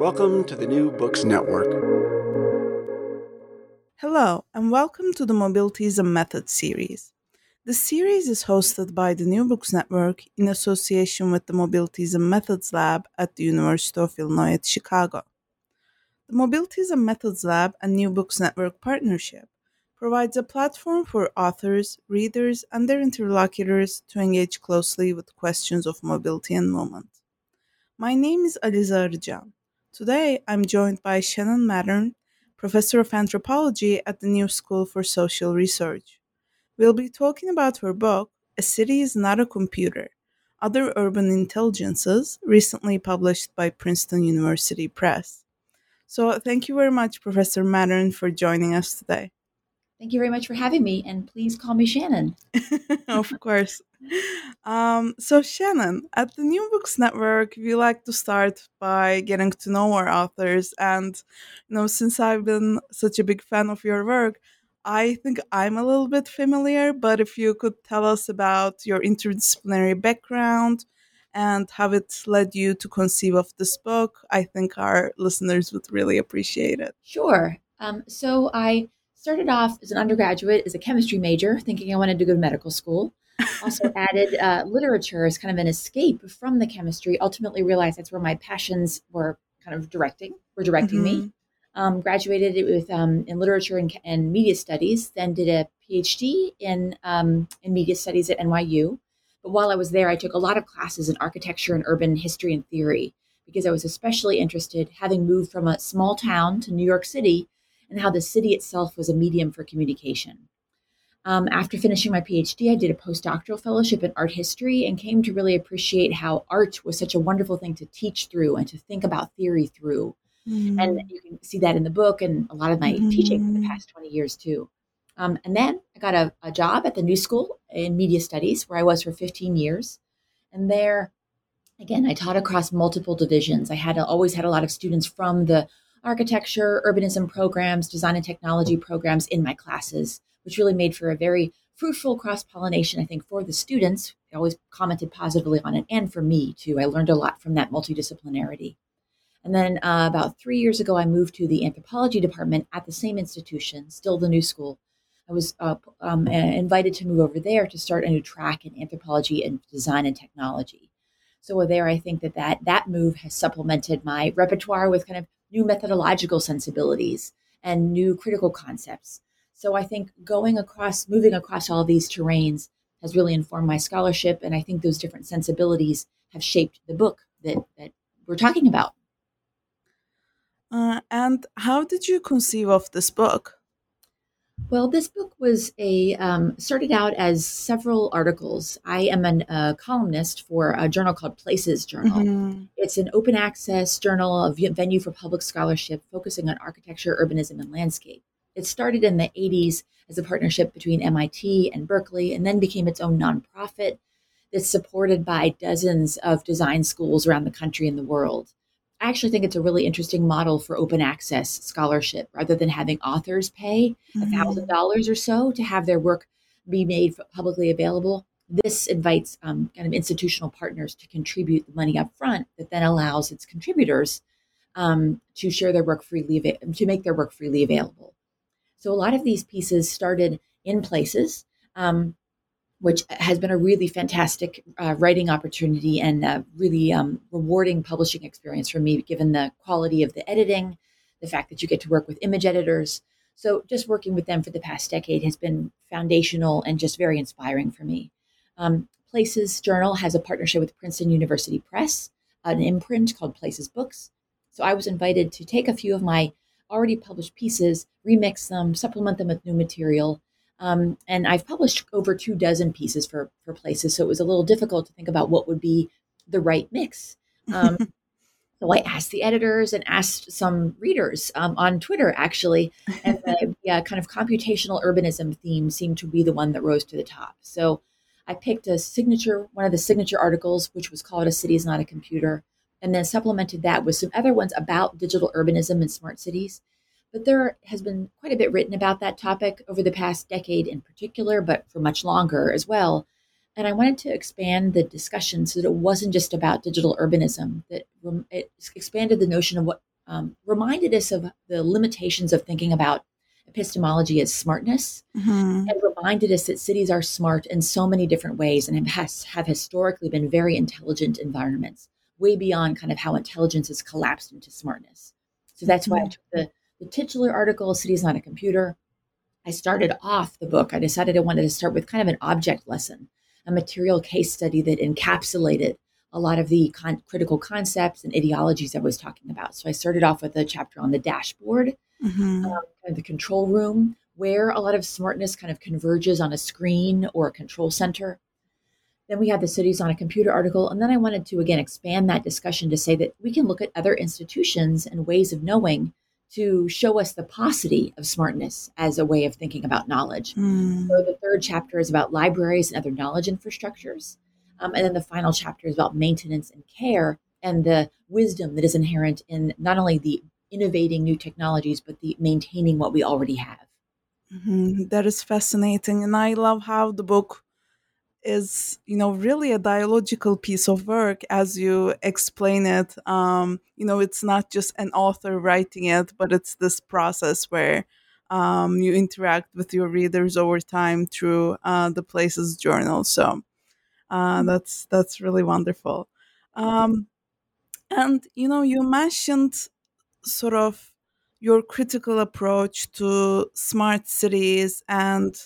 Welcome to the New Books Network. Hello, and welcome to the Mobilities and Methods series. The series is hosted by the New Books Network in association with the Mobilities and Methods Lab at the University of Illinois at Chicago. The Mobilities and Methods Lab and New Books Network partnership provides a platform for authors, readers, and their interlocutors to engage closely with questions of mobility and movement. My name is Aliza Arjan. Today, I'm joined by Shannon Mattern, professor of anthropology at the New School for Social Research. We'll be talking about her book, A City is Not a Computer Other Urban Intelligences, recently published by Princeton University Press. So, thank you very much, Professor Mattern, for joining us today. Thank you very much for having me, and please call me Shannon. of course. Um, so, Shannon, at the New Books Network, we like to start by getting to know our authors. And, you know, since I've been such a big fan of your work, I think I'm a little bit familiar. But if you could tell us about your interdisciplinary background and how it led you to conceive of this book, I think our listeners would really appreciate it. Sure. Um, so, I started off as an undergraduate as a chemistry major, thinking I wanted to go to medical school. Also added uh, literature as kind of an escape from the chemistry. Ultimately, realized that's where my passions were kind of directing, were directing mm-hmm. me. Um, graduated with um, in literature and, and, media studies. Then did a PhD in um, in media studies at NYU. But while I was there, I took a lot of classes in architecture and urban history and theory because I was especially interested, having moved from a small town to New York City and how the city itself was a medium for communication. Um, after finishing my PhD, I did a postdoctoral fellowship in art history and came to really appreciate how art was such a wonderful thing to teach through and to think about theory through. Mm. And you can see that in the book and a lot of my mm. teaching for the past 20 years too. Um, and then I got a, a, job at the New School in Media Studies, where I was for 15 years. And there, again, I taught across multiple divisions. I had always had a lot of students from the architecture, urbanism programs, design and technology programs in my classes, which really made for a very fruitful cross pollination, I think, for the students. I always commented positively on it, and for me too. I learned a lot from that multidisciplinarity. And then uh, about three years ago, I moved to the anthropology department at the same institution, still the new school. I was uh, um, invited to move over there to start a new track in anthropology and design and technology. So there, I think that that, that move has supplemented my repertoire with kind of new methodological sensibilities and new critical concepts. So I think going across, moving across all these terrains has really informed my scholarship. And I think those different sensibilities have shaped the book that, that we're talking about. Uh, and how did you conceive of this book? Well, this book was a um, started out as several articles. I am a uh, columnist for a journal called Places Journal. Mm-hmm. It's an open access journal, a venue for public scholarship, focusing on architecture, urbanism, and landscape. It started in the 80s as a partnership between MIT and Berkeley, and then became its own nonprofit that's supported by dozens of design schools around the country and the world. I actually think it's a really interesting model for open access scholarship rather than having authors pay a thousand dollars or so to have their work be made publicly available. This invites um, kind of institutional partners to contribute the money up front that then allows its contributors um, to share their work freely, to make their work freely available. So a lot of these pieces started in places, um, which has been a really fantastic uh, writing opportunity and a really um, rewarding publishing experience for me, given the quality of the editing, the fact that you get to work with image editors. So just working with them for the past decade has been foundational and just very inspiring for me. Um, Places Journal has a partnership with Princeton University Press, an imprint called Places Books. So I was invited to take a few of my already published pieces, remix them, supplement them with new material. Um, and I've published over two dozen pieces for, for places. So it was a little difficult to think about what would be the right mix. Um, so I asked the editors and asked some readers um, on Twitter, actually, and the yeah, kind of computational urbanism theme seemed to be the one that rose to the top. So I picked a signature, one of the signature articles, which was called A City is Not a Computer and then supplemented that with some other ones about digital urbanism and smart cities. But there has been quite a bit written about that topic over the past decade in particular, but for much longer as well. And I wanted to expand the discussion so that it wasn't just about digital urbanism, that it expanded the notion of what um, reminded us of the limitations of thinking about epistemology as smartness mm-hmm. and reminded us that cities are smart in so many different ways and have, have historically been very intelligent environments way beyond kind of how intelligence has collapsed into smartness. So that's why I mm-hmm. took the titular article, Cities on a Computer. I started off the book. I decided I wanted to start with kind of an object lesson, a material case study that encapsulated a lot of the con- critical concepts and ideologies I was talking about. So I started off with a chapter on the dashboard, mm-hmm. um, kind of the control room, where a lot of smartness kind of converges on a screen or a control center. Then we had the cities on a computer article. And then I wanted to again expand that discussion to say that we can look at other institutions and ways of knowing to show us the paucity of smartness as a way of thinking about knowledge. Mm. So the third chapter is about libraries and other knowledge infrastructures. Um, and then the final chapter is about maintenance and care and the wisdom that is inherent in not only the innovating new technologies, but the maintaining what we already have. Mm-hmm. That is fascinating. And I love how the book is you know really a dialogical piece of work as you explain it. Um you know it's not just an author writing it but it's this process where um you interact with your readers over time through uh the places journal. So uh that's that's really wonderful. Um and you know you mentioned sort of your critical approach to smart cities and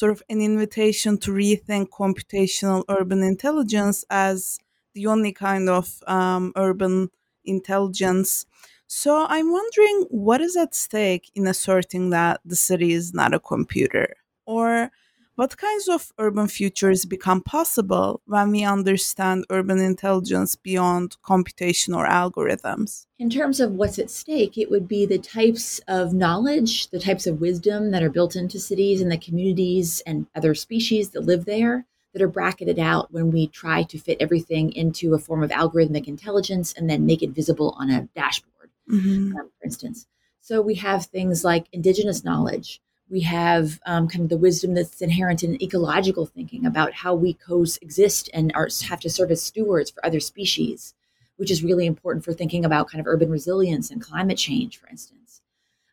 sort of an invitation to rethink computational urban intelligence as the only kind of um, urban intelligence. So I'm wondering what is at stake in asserting that the city is not a computer? Or what kinds of urban futures become possible when we understand urban intelligence beyond computation or algorithms? In terms of what's at stake, it would be the types of knowledge, the types of wisdom that are built into cities and the communities and other species that live there that are bracketed out when we try to fit everything into a form of algorithmic intelligence and then make it visible on a dashboard, mm-hmm. um, for instance. So we have things like indigenous knowledge we have um, kind of the wisdom that's inherent in ecological thinking about how we coexist and are, have to serve as stewards for other species, which is really important for thinking about kind of urban resilience and climate change, for instance.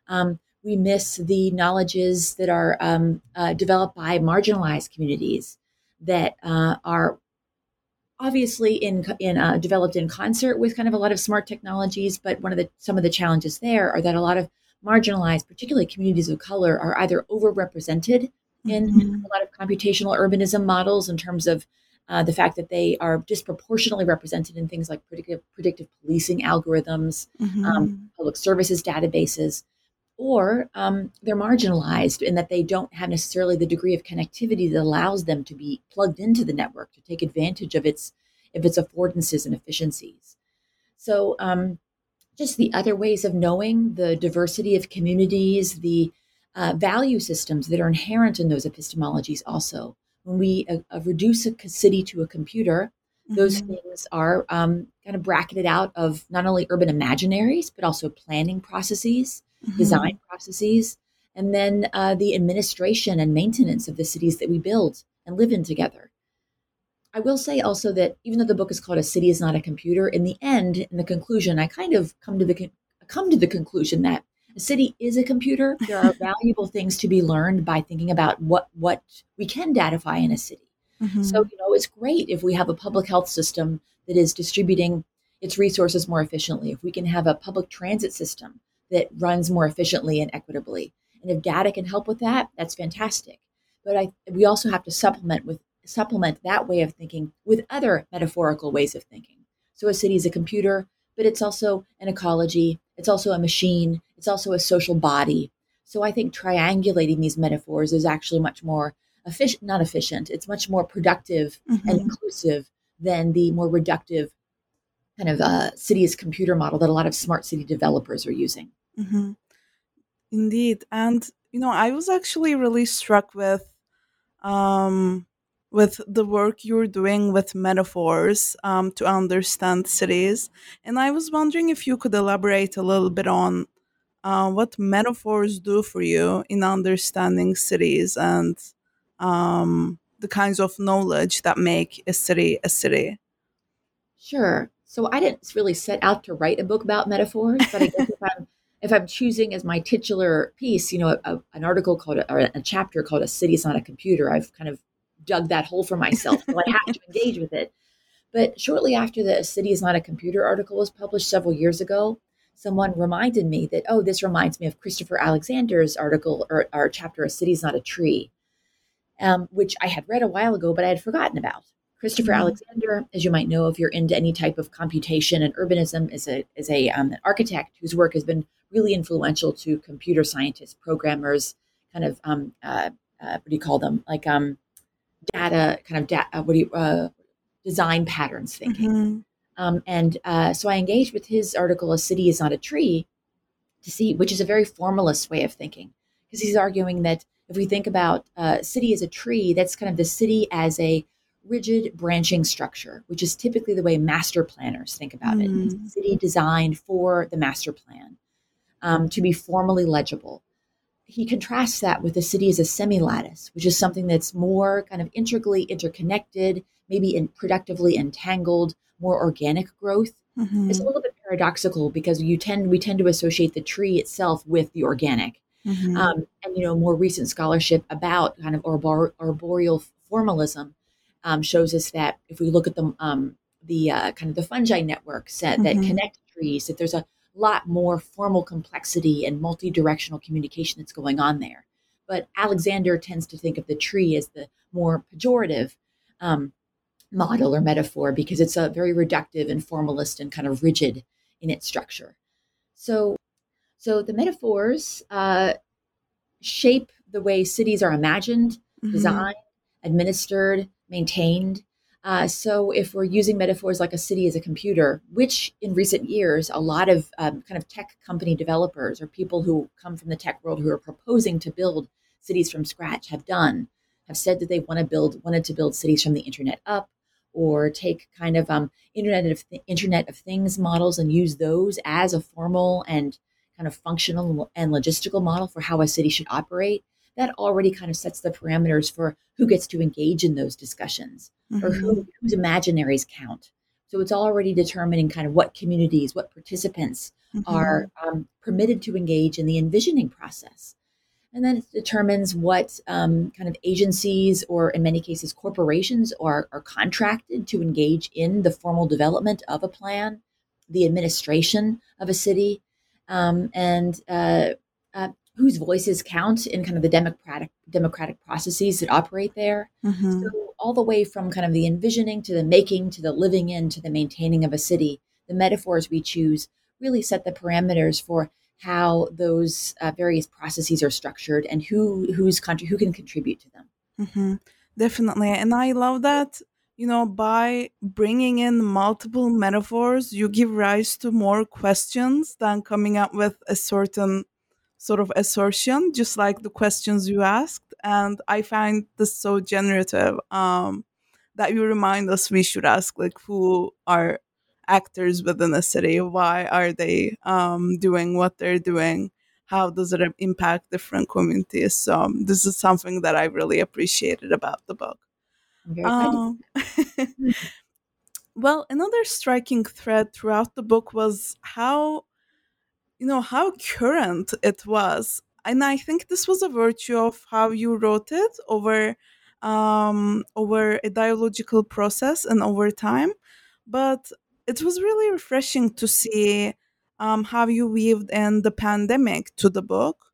Um, we miss the knowledges that are um, uh, developed by marginalized communities that uh, are obviously in, in uh, developed in concert with kind of a lot of smart technologies. But one of the some of the challenges there are that a lot of marginalized, particularly communities of color, are either overrepresented in mm-hmm. a lot of computational urbanism models in terms of uh, the fact that they are disproportionately represented in things like predictive, predictive policing algorithms, mm-hmm. um, public services databases, or um, they're marginalized in that they don't have necessarily the degree of connectivity that allows them to be plugged into the network to take advantage of its of its affordances and efficiencies. So um, just the other ways of knowing, the diversity of communities, the uh, value systems that are inherent in those epistemologies also. When we uh, uh, reduce a city to a computer, Those Mhm. things are um, kind of bracketed out of not only urban imaginaries, but also planning processes, Mhm. design processes, and then uh, the administration and maintenance of the cities that we build and live in together. I will say also that even though the book is called "A City Is Not a Computer," in the end, in the conclusion, I kind of come to the con- come to the conclusion that a city is a computer. There are valuable things to be learned by thinking about what what we can datify in a city. Mhm. So you know, it's great if we have a public health system that is distributing its resources more efficiently. If we can have a public transit system that runs more efficiently and equitably, and if data can help with that, that's fantastic. But I, we also have to supplement with supplement that way of thinking with other metaphorical ways of thinking. So a city is a computer, but it's also an ecology. It's also a machine. It's also a social body. So I think triangulating these metaphors is actually much more efficient, not efficient. It's much more productive and Mhm. inclusive than the more reductive kind of uh, city as computer model that a lot of smart city developers are using. Mhm. Indeed, and you know, I was actually really struck with um with the work you're doing with metaphors um to understand cities, and I was wondering if you could elaborate a little bit on uh, what metaphors do for you in understanding cities and um the kinds of knowledge that make a city a city. Sure. So I didn't really set out to write a book about metaphors, but I guess if I'm if I'm choosing as my titular piece, you know, a, an article called or a chapter called "A City Is Not a Computer," I've kind of dug that hole for myself, so I have to engage with it. But shortly after the "A City Is Not a Computer" article was published several years ago, someone reminded me that oh, this reminds me of Christopher Alexander's article or, or chapter "A City Is Not a Tree," um, which I had read a while ago, but I had forgotten about. Christopher Mhm. Alexander, as you might know, if you're into any type of computation and urbanism, is a is a um, an architect whose work has been really influential to computer scientists, programmers, kind of um, uh, uh, what do you call them? Like um, data, kind of data. Uh, what do you uh, design patterns thinking? Mhm. Um, and uh, so I engaged with his article, "A City Is Not a Tree," to see, which is a very formalist way of thinking, because he's arguing that if we think about uh, city as a tree, that's kind of the city as a rigid branching structure, which is typically the way master planners think about it. It's a Mm. city designed for the master plan um, to be formally legible. He contrasts that with the city as a semi-lattice, which is something that's more kind of integrally interconnected, maybe in productively entangled, more organic growth. Mhm. It's a little bit paradoxical because you tend we tend to associate the tree itself with the organic. Mhm. Um, and you know, more recent scholarship about kind of arbor- arboreal formalism um, shows us that if we look at the um, the uh, kind of the fungi networks that, that Mhm. connect trees, that there's a lot more formal complexity and multi-directional communication that's going on there. But Alexander tends to think of the tree as the more pejorative um, model or metaphor because it's a very reductive and formalist and kind of rigid in its structure. So, so the metaphors uh, shape the way cities are imagined, Mhm. designed, administered, maintained. Uh, so, if we're using metaphors like a city as a computer, which in recent years, a lot of um, kind of tech company developers or people who come from the tech world who are proposing to build cities from scratch have done, have said that they want to build, wanted to build cities from the internet up, or take kind of um, internet of th- Internet of Things models and use those as a formal and kind of functional and logistical model for how a city should operate. That already kind of sets the parameters for who gets to engage in those discussions or Mhm. who, whose imaginaries count. So it's already determining kind of what communities, what participants Mhm. are um, permitted to engage in the envisioning process. And then it determines what um, kind of agencies or, in many cases, corporations are, are contracted to engage in the formal development of a plan, the administration of a city, um, and uh, uh, whose voices count in kind of the democratic democratic processes that operate there. Mhm. So all the way from kind of the envisioning to the making to the living in to the maintaining of a city, the metaphors we choose really set the parameters for how those uh, various processes are structured and who who's contri- who can contribute to them. hmm Definitely. And I love that, you know, by bringing in multiple metaphors, you give rise to more questions than coming up with a certain sort of assertion, just like the questions you asked. And I find this so generative. Um, that you remind us we should ask like who are actors within a city why are they um, doing what they're doing how does it impact different communities so um, this is something that i really appreciated about the book um, well another striking thread throughout the book was how you know how current it was. And i think this was a virtue of how you wrote it over um, over a dialogical process and over time. But it was really refreshing to see um, how you weaved in the pandemic to the book.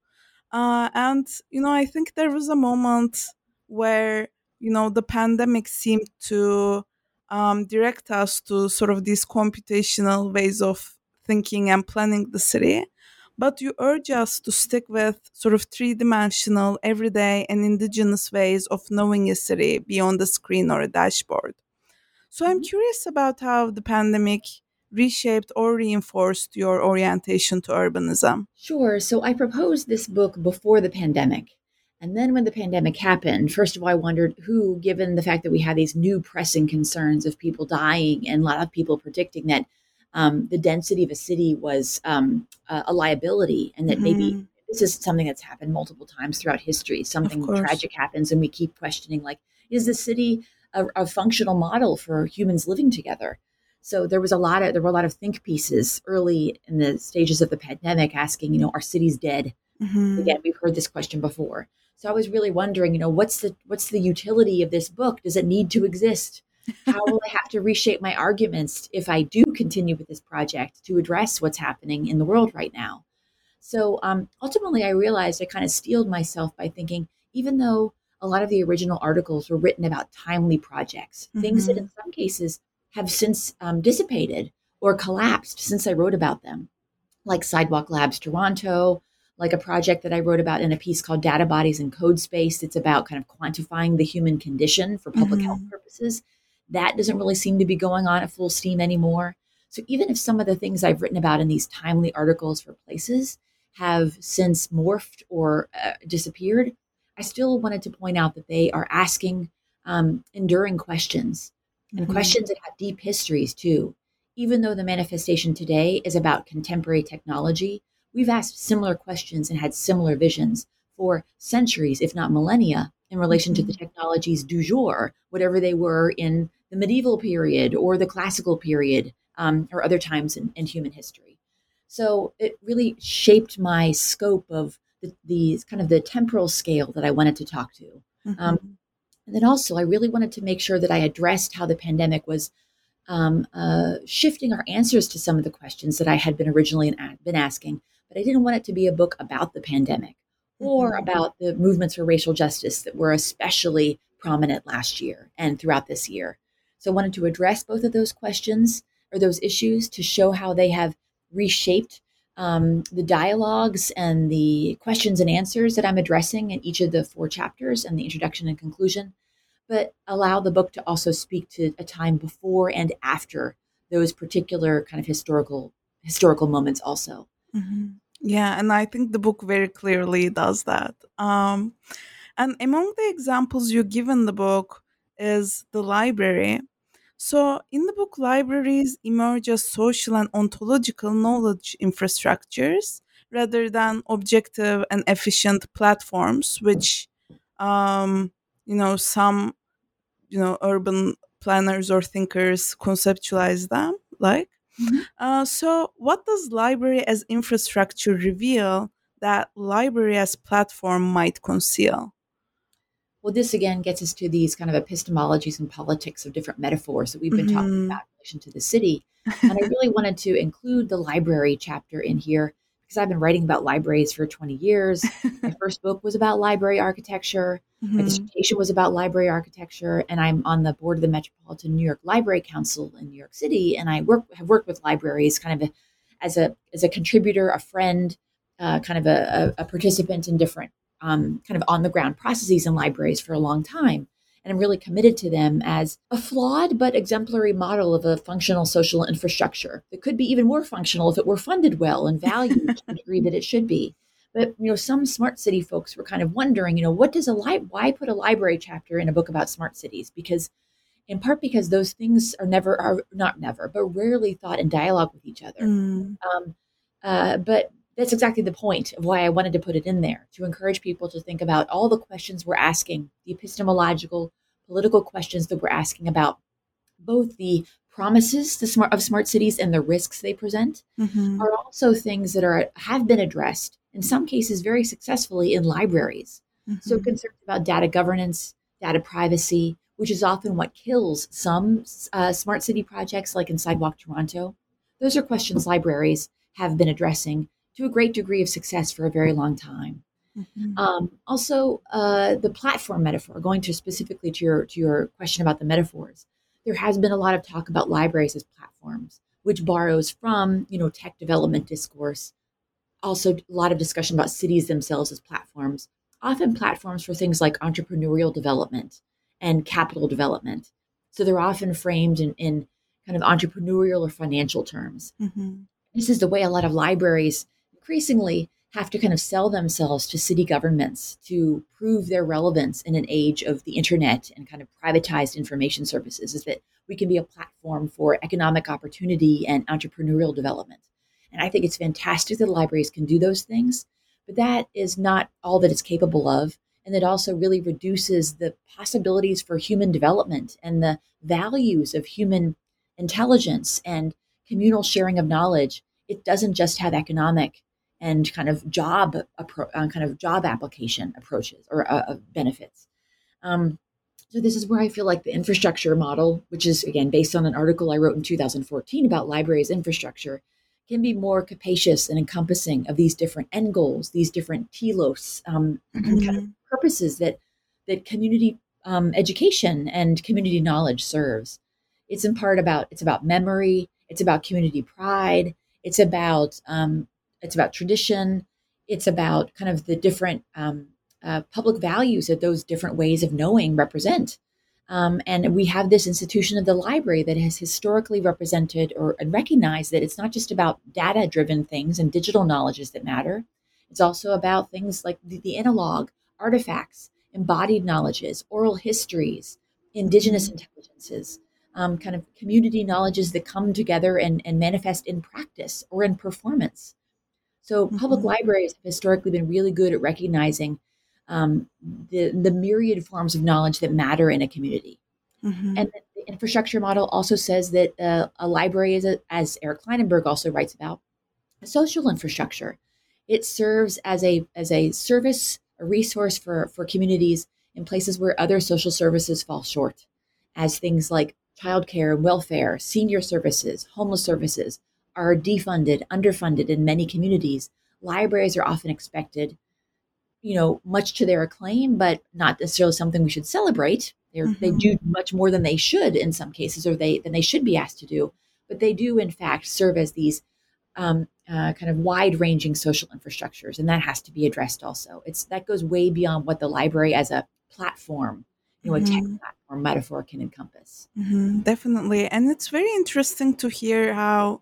Uh, and you know i think there was a moment where you know the pandemic seemed to um, direct us to sort of these computational ways of thinking and planning the city but you urge us to stick with sort of three dimensional, everyday, and indigenous ways of knowing a city beyond a screen or a dashboard. So I'm mm-hmm. curious about how the pandemic reshaped or reinforced your orientation to urbanism. Sure. So I proposed this book before the pandemic. And then when the pandemic happened, first of all, I wondered who, given the fact that we had these new pressing concerns of people dying and a lot of people predicting that um, the density of a city was um, a, a liability, and that mm-hmm. maybe this is something that's happened multiple times throughout history. Something tragic happens, and we keep questioning, like, is the city a, a, functional model for humans living together? So there was a lot of there were a lot of think pieces early in the stages of the pandemic, asking, you know, are cities dead? Mm-hmm. Again, we've heard this question before. So I was really wondering, you know, what's the what's the utility of this book? Does it need to exist? How will I have to reshape my arguments if I do continue with this project to address what's happening in the world right now? So um, ultimately, I realized I kind of steeled myself by thinking, even though a lot of the original articles were written about timely projects, mm-hmm. things that in mm-hmm. some cases have since um, dissipated or collapsed since I wrote about them, like Sidewalk Labs Toronto, like a project that I wrote about in a piece called Data Bodies and Code Space. It's about kind of quantifying the human condition for public mm-hmm. health purposes. That doesn't really seem to be going on at full steam anymore. So even if some of the things I've written about in these timely articles for places have since morphed or uh, disappeared, I still wanted to point out that they are asking um, enduring questions and mm-hmm. questions that have deep histories too. Even though the manifestation today is about contemporary technology, we've asked similar questions and had similar visions for centuries, if not millennia, in relation to the mm-hmm. technologies du jour, whatever they were in the medieval period or the classical period um, or other times in, in, human history. So it really shaped my scope of the, the, kind of the temporal scale that I wanted to talk to. Mm-hmm. Um, and then also, I really wanted to make sure that I addressed how the pandemic was um, uh, shifting our answers to some of the questions that I had been originally been asking. But I didn't want it to be a book about the pandemic or mm-hmm. about the movements for racial justice that were especially prominent last year and throughout this year. So I wanted to address both of those questions or those issues to show how they have reshaped um, the dialogues and the questions and answers that I'm addressing in each of the four chapters and the introduction and conclusion, but allow the book to also speak to a time before and after those particular kind of historical historical moments also. Mm-hmm. Yeah, and I think the book very clearly does that. Um, and among the examples you give in the book is the library. So, in the book, libraries emerge as social and ontological knowledge infrastructures rather than objective and efficient platforms, which, um, you know, some, you know, urban planners or thinkers conceptualize them like. Mm-hmm. Uh, so, what does library as infrastructure reveal that library as platform might conceal? Well, this again gets us to these kind of epistemologies and politics of different metaphors that we've been mm-hmm. talking about in relation to the city. and I really wanted to include the library chapter in here because I've been writing about libraries for 20 years. My first book was about library architecture. Mm-hmm. My dissertation was about library architecture, and I'm on the board of the Metropolitan New York Library Council in New York City, and I work have worked with libraries kind of a, as a as a contributor, a friend, uh, kind of a, a, a, participant in different um, kind of on the ground processes in libraries for a long time and I'm really committed to them as a flawed but exemplary model of a functional social infrastructure that could be even more functional if it were funded well and valued to the degree that it should be. But you know, some smart city folks were kind of wondering, you know, what does a li- why put a library chapter in a book about smart cities? Because in part because those things are never are not never, but rarely thought in dialogue with each other. Mm. Um, uh, but that's exactly the point of why I wanted to put it in there to encourage people to think about all the questions we're asking, the epistemological, political questions that we're asking about both the promises the smart, of smart cities and the risks they present mm-hmm. are also things that are have been addressed in some cases very successfully in libraries. Mm-hmm. So concerns about data governance, data privacy, which is often what kills some uh, smart city projects like in Sidewalk Toronto. Those are questions libraries have been addressing to a great degree of success for a very long time. Mm-hmm. Um, also, uh, the platform metaphor. Going to specifically to your to your question about the metaphors, there has been a lot of talk about libraries as platforms, which borrows from you know tech development discourse. Also, a lot of discussion about cities themselves as platforms, often platforms for things like entrepreneurial development and capital development. So they're often framed in, in kind of entrepreneurial or financial terms. Mm-hmm. This is the way a lot of libraries increasingly have to kind of sell themselves to city governments to prove their relevance in an age of the internet and kind of privatized information services is that we can be a platform for economic opportunity and entrepreneurial development. And I think it's fantastic that libraries can do those things, but that is not all that it's capable of. And it also really reduces the possibilities for human development and the values of human intelligence and communal sharing of knowledge. It doesn't just have economic and kind of job appro- uh, kind of job application approaches or uh, benefits. Um, so this is where I feel like the infrastructure model, which is again based on an article I wrote in 2014 about libraries infrastructure, can be more capacious and encompassing of these different end goals, these different telos, um, mm-hmm. kind of purposes that that community um, education and community knowledge serves. It's in part about it's about memory, it's about community pride, it's about um, it's about tradition, it's about kind of the different um, uh, public values that those different ways of knowing represent. Um, and we have this institution of the library that has historically represented or and recognized that it's not just about data driven things and digital knowledges that matter. It's also about things like the, the analog, artifacts, embodied knowledges, oral histories, indigenous mm-hmm. intelligences, um, kind of community knowledges that come together and, and manifest in practice or in performance. So mm-hmm. public libraries have historically been really good at recognizing um, the, the myriad forms of knowledge that matter in a community. Mm-hmm. And the infrastructure model also says that uh, a library is, a, as Eric Klinenberg also writes about, a social infrastructure. It serves as a as a service, a resource for for communities in places where other social services fall short, as things like childcare and welfare, senior services, homeless services, are defunded, underfunded in many communities, libraries are often expected, you know, much to their acclaim, but not necessarily something we should celebrate. Mm-hmm. They do much more than they should in some cases, or they than they should be asked to do. But they do, in fact, serve as these um, uh, kind of wide-ranging social infrastructures, and that has to be addressed also. It's that goes way beyond what the library as a platform, you know, a tech mm-hmm. platform metaphor can encompass. Mm-hmm, definitely, and it's very interesting to hear how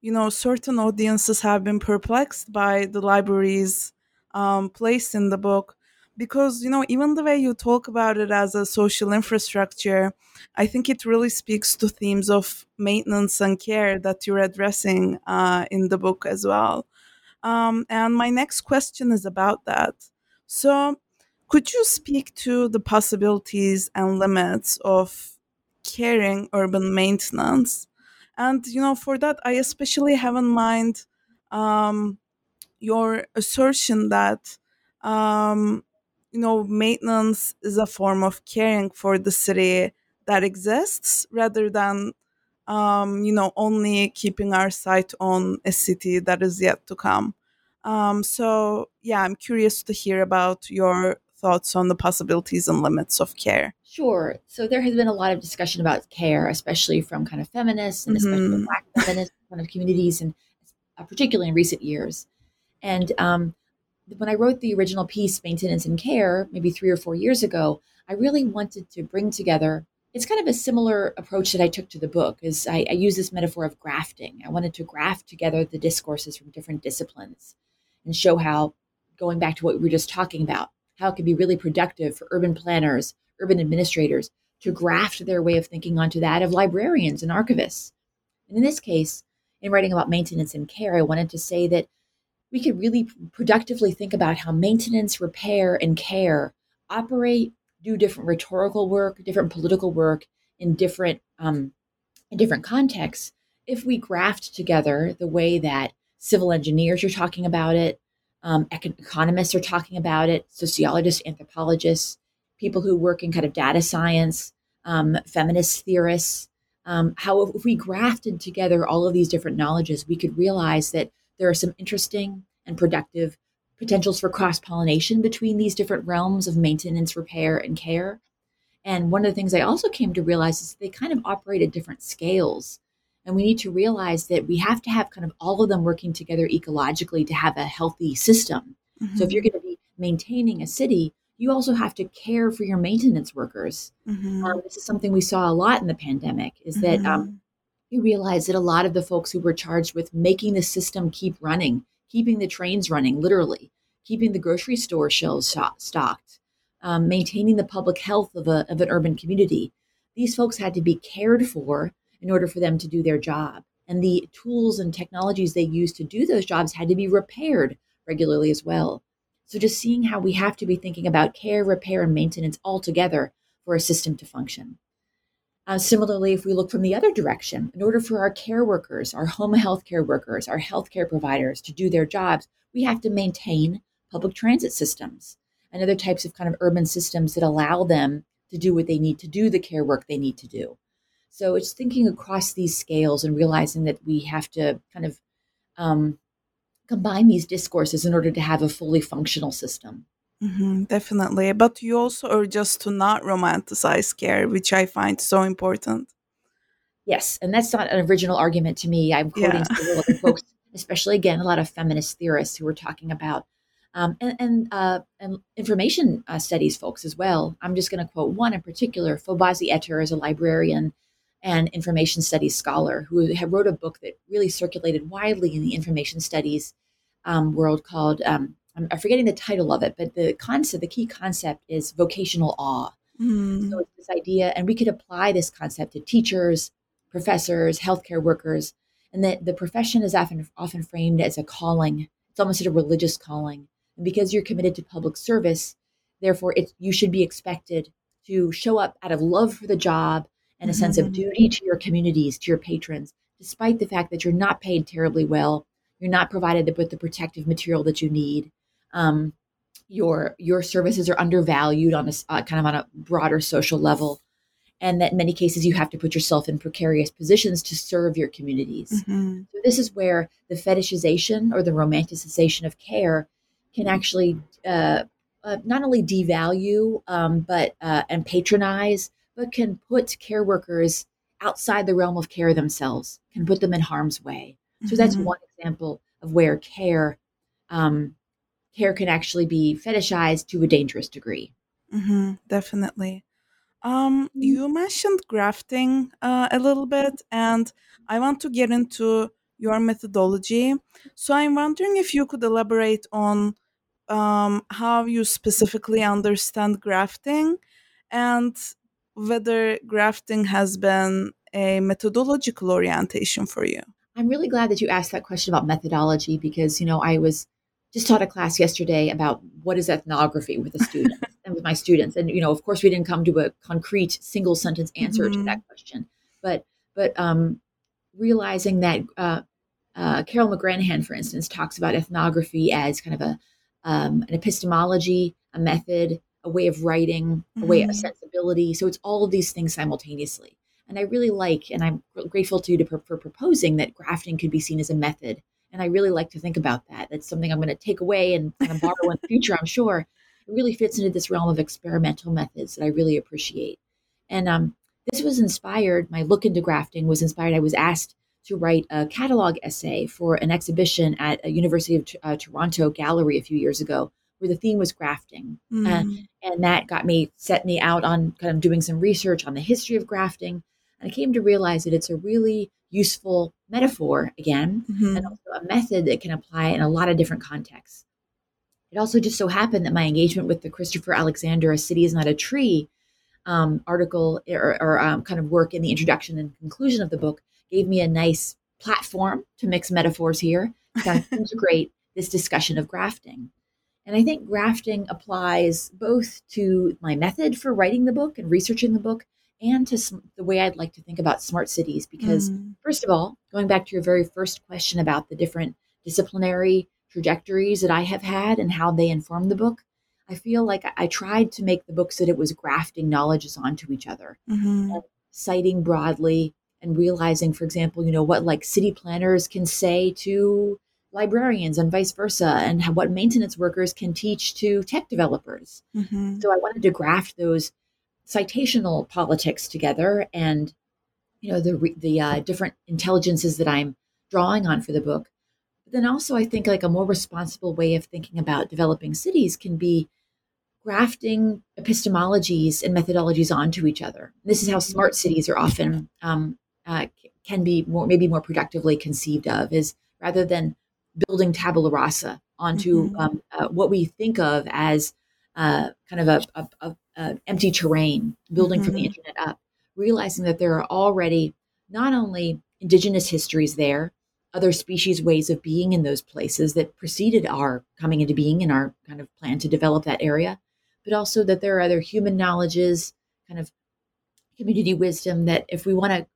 you know, certain audiences have been perplexed by the library's um, place in the book because, you know, even the way you talk about it as a social infrastructure, I think it really speaks to themes of maintenance and care that you're addressing uh, in the book as well. Um, and my next question is about that. So, could you speak to the possibilities and limits of caring urban maintenance and you know for that i especially have in mind um, your assertion that um, you know maintenance is a form of caring for the city that exists rather than um, you know only keeping our sight on a city that is yet to come. Um, so yeah i'm curious to hear about your thoughts on the possibilities and limits of care Sure. So there has been a lot of discussion about care, especially from kind of feminists and mm-hmm. especially Black feminist kind of communities, and uh, particularly in recent years. And um, when I wrote the original piece, Maintenance and Care, maybe three or four years ago, I really wanted to bring together. It's kind of a similar approach that I took to the book. Is I, I use this metaphor of grafting. I wanted to graft together the discourses from different disciplines and show how, going back to what we were just talking about, how it could be really productive for urban planners urban administrators to graft their way of thinking onto that of librarians and archivists. And in this case, in writing about maintenance and care, I wanted to say that we could really productively think about how maintenance, repair, and care operate, do different rhetorical work, different political work in different um, in different contexts. If we graft together the way that civil engineers are talking about it, um, economists are talking about it, sociologists, anthropologists, people who work in kind of data science, um, feminist theorists, um, how if we grafted together all of these different knowledges, we could realize that there are some interesting and productive potentials for cross pollination between these different realms of maintenance, repair, and care. And one of the things I also came to realize is they kind of operate at different scales. And we need to realize that we have to have kind of all of them working together ecologically to have a healthy system. Mm-hmm. So if you're going to be maintaining a city, you also have to care for your maintenance workers. Mm-hmm. Um, this is something we saw a lot in the pandemic is that um, mm-hmm. you realize that a lot of the folks who were charged with making the system keep running, keeping the trains running, literally, keeping the grocery store shelves stocked, um, maintaining the public health of, a, of an urban community, these folks had to be cared for in order for them to do their job. And the tools and technologies they used to do those jobs had to be repaired regularly as well. So just seeing how we have to be thinking about care, repair, and maintenance all together for a system to function. Uh, similarly, if we look from the other direction, in order for our care workers, our home health care workers, our healthcare providers to do their jobs, we have to maintain public transit systems and other types of kind of urban systems that allow them to do what they need to do, the care work they need to do. So it's thinking across these scales and realizing that we have to kind of um, combine these discourses in order to have a fully functional system. Mm-hmm, definitely. But you also urge us to not romanticize care, which I find so important. Yes. And that's not an original argument to me. I'm quoting yeah. folks, especially again, a lot of feminist theorists who were talking about um, and and, uh, and information uh, studies folks as well. I'm just going to quote one in particular. Fobazi Ettarh is a librarian and information studies scholar who had wrote a book that really circulated widely in the information studies um, world called um, I'm, I'm, forgetting the title of it, but the concept, the key concept is vocational awe. Mm. So it's this idea, and we could apply this concept to teachers, professors, healthcare workers, and that the profession is often often framed as a calling. It's almost a religious calling, and because you're committed to public service, therefore, it you should be expected to show up out of love for the job and a sense of mm-hmm. duty to your communities, to your patrons, despite the fact that you're not paid terribly well you're not provided with the protective material that you need. Um, your your services are undervalued on a uh, kind of on a broader social level, and that in many cases you have to put yourself in precarious positions to serve your communities. Mm-hmm. So this is where the fetishization or the romanticization of care can actually uh, uh, not only devalue um, but uh, and patronize, but can put care workers outside the realm of care themselves, can put them in harm's way. So that's mm-hmm. one example of where care um, care can actually be fetishized to a dangerous degree. Mm-hmm, definitely. Um, mm-hmm. you mentioned grafting uh, a little bit, and I want to get into your methodology. So I'm wondering if you could elaborate on um, how you specifically understand grafting and whether grafting has been a methodological orientation for you. I'm really glad that you asked that question about methodology because, you know, I was just taught a class yesterday about what is ethnography with a student and with my students. And, you know, of course, we didn't come to a concrete single sentence answer mm-hmm. to that question. But, but um, realizing that uh, uh, Carole McGranahan, for instance, talks about ethnography as kind of a um, an epistemology, a method, a way of writing, a way, mm-hmm. a sensibility. So it's all of these things simultaneously. And I really like, and I'm grateful to you to, for proposing that grafting could be seen as a method. And I really like to think about that. That's something I'm going to take away and kind of borrow in the future, I'm sure. It really fits into this realm of experimental methods that I really appreciate. And um, this was inspired, my look into grafting was inspired. I was asked to write a catalog essay for an exhibition at a University of uh, Toronto gallery a few years ago where the theme was grafting. Mm. And, and that got me, set me out on kind of doing some research on the history of grafting and I came to realize that it's a really useful metaphor, again, mm-hmm. and also a method that can apply in a lot of different contexts. It also just so happened that my engagement with the Christopher Alexander, A City is Not a Tree, um, article or, or um, kind of work in the introduction and conclusion of the book gave me a nice platform to mix metaphors here to kind of integrate this discussion of grafting. And I think grafting applies both to my method for writing the book and researching the book and to the way I'd like to think about smart cities. Because, mm. first of all, going back to your very first question about the different disciplinary trajectories that I have had and how they inform the book, I feel like I tried to make the book so that it was grafting knowledges onto each other, mm-hmm. citing broadly and realizing, for example, you know, what like city planners can say to librarians and vice versa, and what maintenance workers can teach to tech developers. Mm-hmm. So I wanted to graft those citational politics together and you know the the uh, different intelligences that I'm drawing on for the book. But then also I think like a more responsible way of thinking about developing cities can be grafting epistemologies and methodologies onto each other. This is how mm-hmm. smart cities are often um, uh, can be more maybe more productively conceived of is rather than building tabula rasa onto mm-hmm. um, uh, what we think of as uh, kind of a, a, a, a, empty terrain, building mm-hmm. from the mm-hmm. internet up, realizing that there are already not only indigenous histories there, other species ways of being in those places that preceded our coming into being and our kind of plan to develop that area, but also that there are other human knowledges, kind of community wisdom that if we want to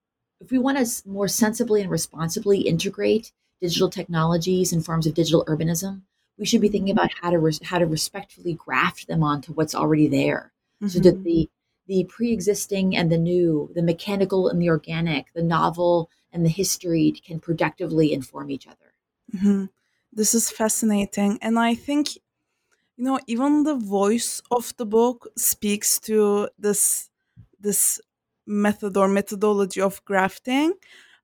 if we want to more sensibly and responsibly integrate digital technologies and forms of digital urbanism, we should be thinking about how to res- how to respectfully graft them onto what's already there, mm-hmm. so that mm-hmm. the the pre-existing and the new, the mechanical and the organic, the novel and the history can productively inform each other. Mm-hmm. This is fascinating, and I think you know even the voice of the book speaks to this this method or methodology of grafting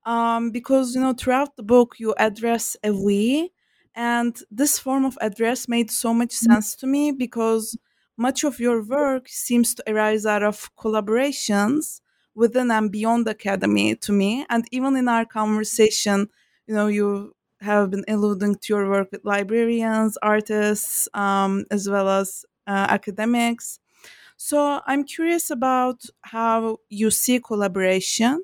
um, because you know throughout the book you address a we and this form of address made so much mm-hmm. sense to me because much of your work seems to arise out of collaborations within and beyond the academy to me. And even in our conversation you know you have been alluding to your work with librarians artists um, as well as uh, academics. So I'm curious about how you see collaboration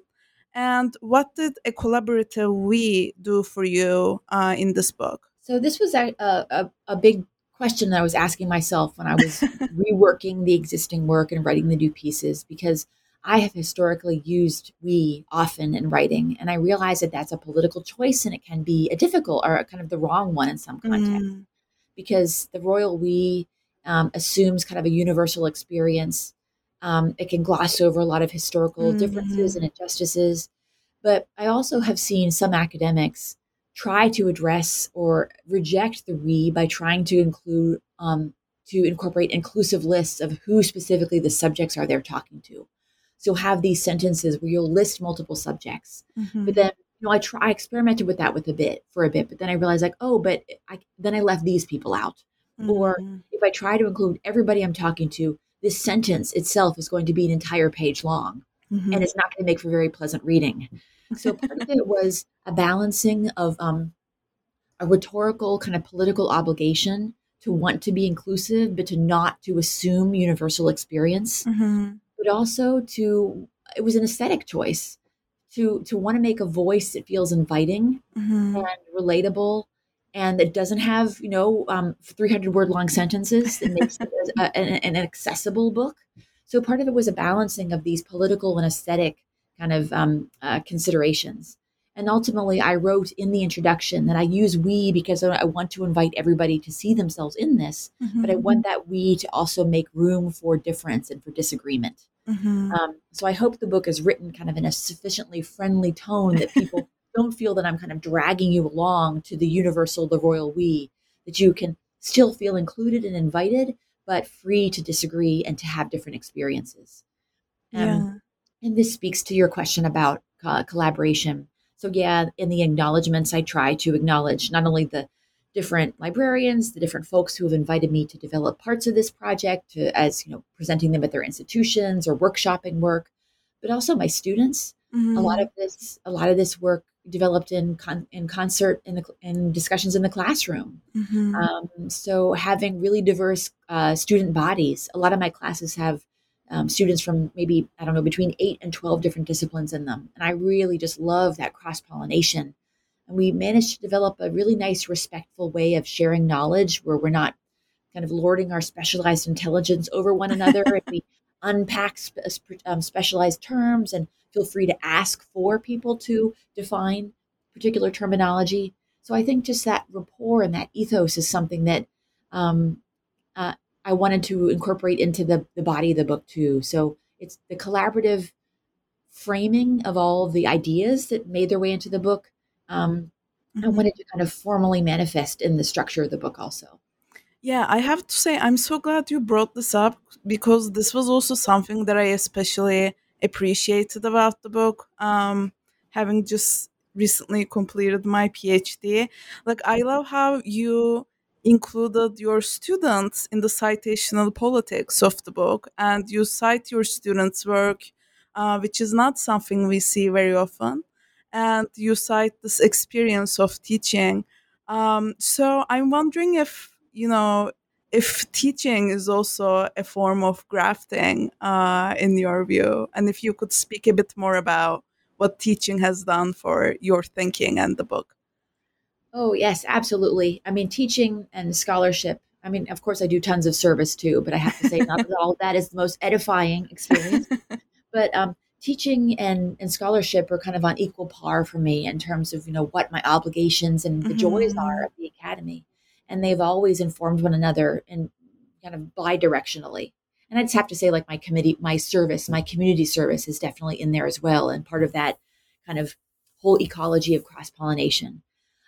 and what did a collaborative we do for you uh, in this book? So this was a, a, a big question that I was asking myself when I was reworking the existing work and writing the new pieces because I have historically used we often in writing, and I realize that that's a political choice and it can be a difficult or kind of the wrong one in some contexts mm. because the royal we um, assumes kind of a universal experience. Um, it can gloss over a lot of historical mm-hmm. differences and injustices. But I also have seen some academics try to address or reject the we by trying to include um, to incorporate inclusive lists of who specifically the subjects are they're talking to. So have these sentences where you'll list multiple subjects, mm-hmm. but then you know I try I experimented with that with a bit for a bit, but then I realized like oh, but I then I left these people out, Mm-hmm. Or if I try to include everybody I'm talking to, this sentence itself is going to be an entire page long mm-hmm. and it's not going to make for very pleasant reading. So part of it was a balancing of um, a rhetorical kind of political obligation to want to be inclusive, but to not to assume universal experience, mm-hmm. but also to it was an aesthetic choice to to want to make a voice that feels inviting mm-hmm. and relatable and it doesn't have you know um, 300 word long sentences it makes it a, an, an, accessible book so part of it was a balancing of these political and aesthetic kind of um, uh, considerations and ultimately i wrote in the introduction that i use we because i want to invite everybody to see themselves in this mm-hmm. but i want that we to also make room for difference and for disagreement mm-hmm. um, so i hope the book is written kind of in a sufficiently friendly tone that people don't feel that I'm kind of dragging you along to the universal, the royal we, that you can still feel included and invited, but free to disagree and to have different experiences. Um, yeah. And this speaks to your question about uh, collaboration. So, yeah, in the acknowledgments, I try to acknowledge not only the different librarians, the different folks who have invited me to develop parts of this project, to, as you know, presenting them at their institutions or workshopping work, but also my students. Mm-hmm. A lot of this, a lot of this work developed in con- in concert in the in discussions in the classroom. Mm-hmm. Um, so having really diverse uh, student bodies. A lot of my classes have um, students from maybe, I don't know, between eight and 12 different disciplines in them. And I really just love that cross pollination. And we managed to develop a really nice, respectful way of sharing knowledge where we're not kind of lording our specialized intelligence over one another. and we unpack spe- um, specialized terms and feel free to ask for people to define particular terminology. So I think just that rapport and that ethos is something that um, uh, I wanted to incorporate into the, the body of the book too. So it's the collaborative framing of all of the ideas that made their way into the book. Um, mm-hmm. I wanted to kind of formally manifest in the structure of the book also. Yeah, I have to say, I'm so glad you brought this up because this was also something that I especially appreciated about the book. Um, having just recently completed my PhD, like, I love how you included your students in the citational politics of the book and you cite your students' work, uh, which is not something we see very often. And you cite this experience of teaching. Um, so I'm wondering if you know, if teaching is also a form of grafting, uh, in your view, and if you could speak a bit more about what teaching has done for your thinking and the book. Oh, yes, absolutely. I mean, teaching and scholarship. I mean, of course, I do tons of service too, but I have to say, not all of that is the most edifying experience. but um, teaching and, and scholarship are kind of on equal par for me in terms of, you know, what my obligations and the mm-hmm. joys are of the academy and they've always informed one another and kind of bi-directionally. And i just have to say like my committee my service my community service is definitely in there as well and part of that kind of whole ecology of cross-pollination.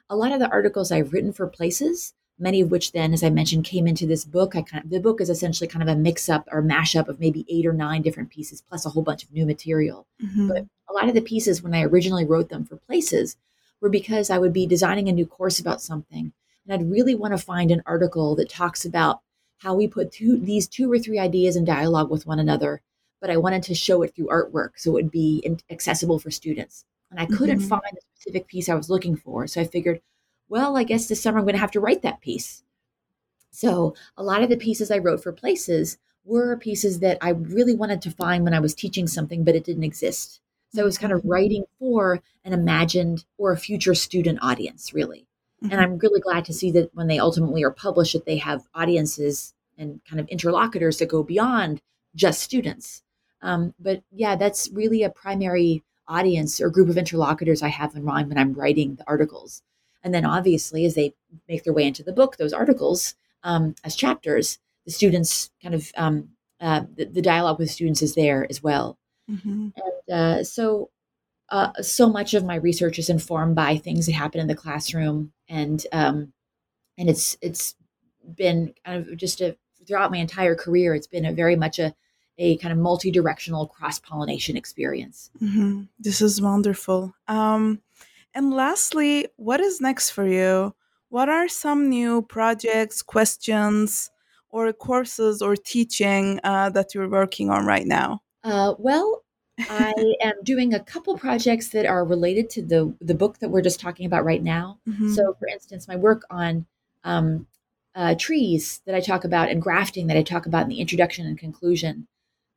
A lot of the articles i've written for places many of which then as i mentioned came into this book i kind of the book is essentially kind of a mix-up or mash-up of maybe eight or nine different pieces plus a whole bunch of new material. Mm-hmm. but a lot of the pieces when i originally wrote them for places were because i would be designing a new course about something and I'd really want to find an article that talks about how we put two, these two or three ideas in dialogue with one another. But I wanted to show it through artwork so it would be accessible for students. And I couldn't mm-hmm. find the specific piece I was looking for. So I figured, well, I guess this summer I'm going to have to write that piece. So a lot of the pieces I wrote for places were pieces that I really wanted to find when I was teaching something, but it didn't exist. So I was kind of mm-hmm. writing for an imagined or a future student audience, really. Mm-hmm. And I'm really glad to see that when they ultimately are published, that they have audiences and kind of interlocutors that go beyond just students. Um, but yeah, that's really a primary audience or group of interlocutors I have in mind when I'm writing the articles. And then obviously, as they make their way into the book, those articles um, as chapters, the students kind of um, uh, the, the, dialogue with students is there as well. Mm-hmm. And uh, so uh, so much of my research is informed by things that happen in the classroom, and um, and it's it's been kind of just a throughout my entire career. It's been a very much a a kind of multi-directional cross pollination experience. Mm-hmm. This is wonderful. Um, and lastly, what is next for you? What are some new projects, questions, or courses or teaching uh, that you're working on right now? Uh, well, I am doing a couple projects that are related to the the book that we're just talking about right now. Mm-hmm. So, for instance, my work on um, uh, trees that I talk about and grafting that I talk about in the introduction and conclusion.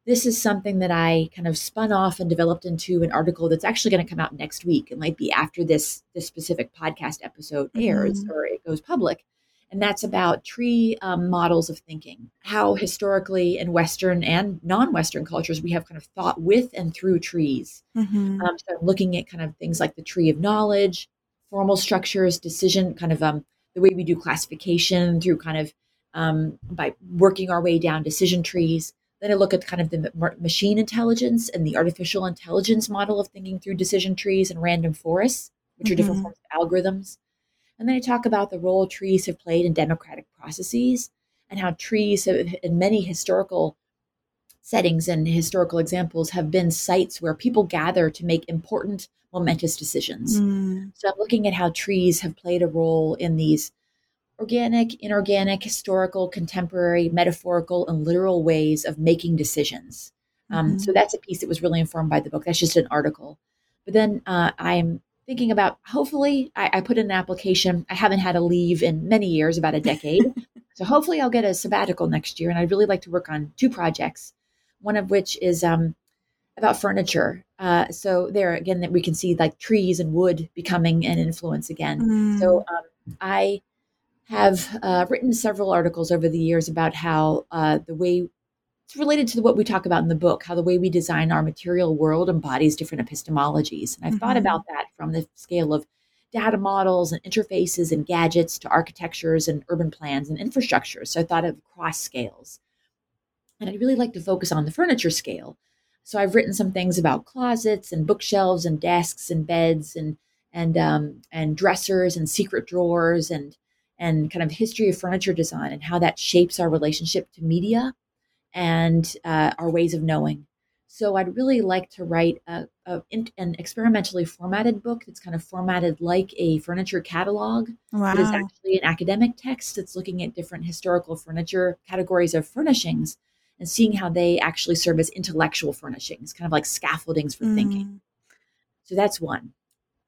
This is something that I kind of spun off and developed into an article that's actually going to come out next week. It might be after this this specific podcast episode airs mm-hmm. or it goes public and that's about tree um, models of thinking. How historically in Western and non-Western cultures we have kind of thought with and through trees. Mm-hmm. Um, so I'm looking at kind of things like the tree of knowledge, formal structures, decision, kind of um, the way we do classification through kind of um, by working our way down decision trees. Then I look at kind of the machine intelligence and the artificial intelligence model of thinking through decision trees and random forests, which mm-hmm. are different mm-hmm. forms of algorithms. And then I talk about the role trees have played in democratic processes and how trees have, in many historical settings and historical examples, have been sites where people gather to make important, momentous decisions. Mm. So I'm looking at how trees have played a role in these organic, inorganic, historical, contemporary, metaphorical, and literal ways of making decisions. Um, mm-hmm. So that's a piece that was really informed by the book. That's just an article. But then uh, I'm thinking about hopefully I, I, put in an application. I haven't had a leave in many years, about a decade. so hopefully I'll get a sabbatical next year. And I'd really like to work on two projects. one of which is um, about furniture. Uh, so there again, that we can see like trees and wood becoming an influence again. Mm. So um, I have uh, written several articles over the years about how uh, the way it's related to what we talk about in the book, how the way we design our material world embodies different epistemologies. And I've mm-hmm. thought about that from the scale of data models and interfaces and gadgets to architectures and urban plans and infrastructures. So I thought of cross scales. And I'd really like to focus on the furniture scale. So I've written some things about closets and bookshelves and desks and beds and and um, and dressers and secret drawers and and kind of history of furniture design and how that shapes our relationship to media and uh, our ways of knowing. So I'd really like to write a, a, an experimentally formatted book that's kind of formatted like a furniture catalog. Wow. It is actually an academic text that's looking at different historical furniture categories of furnishings and seeing how they actually serve as intellectual furnishings, kind of like scaffoldings for mm. thinking. So that's one.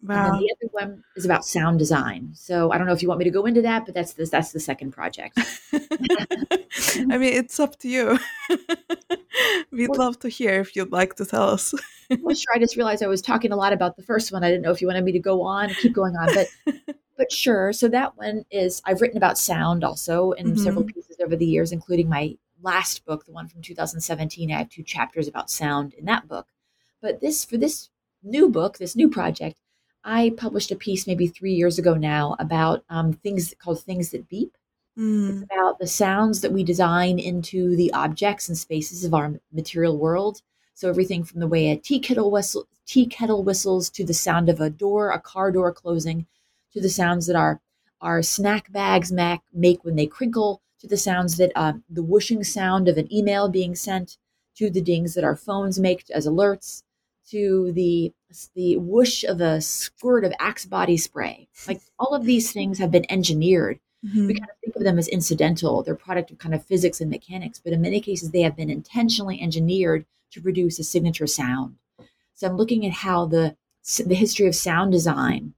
Wow. And the other one is about sound design. So I don't know if you want me to go into that, but that's the, that's the second project. I mean, it's up to you. We'd well, love to hear if you'd like to tell us. well, sure. I just realized I was talking a lot about the first one. I didn't know if you wanted me to go on, keep going on, but but sure. So that one is I've written about sound also in mm-hmm. several pieces over the years, including my last book, the one from 2017. I have two chapters about sound in that book. But this for this new book, this new project, I published a piece maybe three years ago now about um, things called things that beep. Mm. It's about the sounds that we design into the objects and spaces of our material world. So everything from the way a tea kettle whistle, tea kettle whistles to the sound of a door, a car door closing, to the sounds that our our snack bags make when they crinkle, to the sounds that uh, the whooshing sound of an email being sent, to the dings that our phones make as alerts, to the the whoosh of a squirt of Axe body spray. Like all of these things have been engineered. Mm-hmm. We kind of think of them as incidental. They're product of kind of physics and mechanics, but in many cases they have been intentionally engineered to produce a signature sound. So I'm looking at how the the history of sound design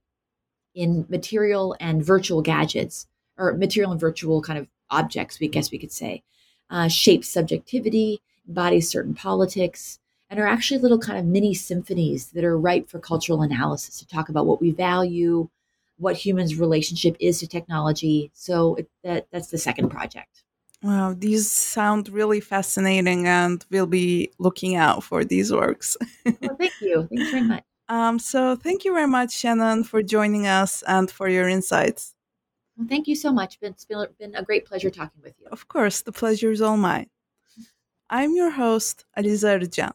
in material and virtual gadgets, or material and virtual kind of objects, we guess we could say, uh, shapes subjectivity, embodies certain politics, and are actually little kind of mini symphonies that are ripe for cultural analysis to talk about what we value, what humans' relationship is to technology. So it, that that's the second project. Wow, these sound really fascinating, and we'll be looking out for these works. well, thank you. Thanks very much. Um, so, thank you very much, Shannon, for joining us and for your insights. Well, thank you so much. It's been a great pleasure talking with you. Of course, the pleasure is all mine. I'm your host, Aliza Arjan.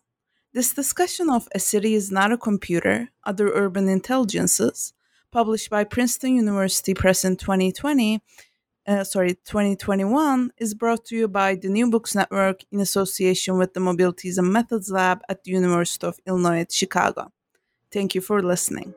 This discussion of A City is Not a Computer, Other Urban Intelligences, published by Princeton University Press in 2020, uh, sorry, 2021, is brought to you by the New Books Network in association with the Mobilities and Methods Lab at the University of Illinois at Chicago. Thank you for listening.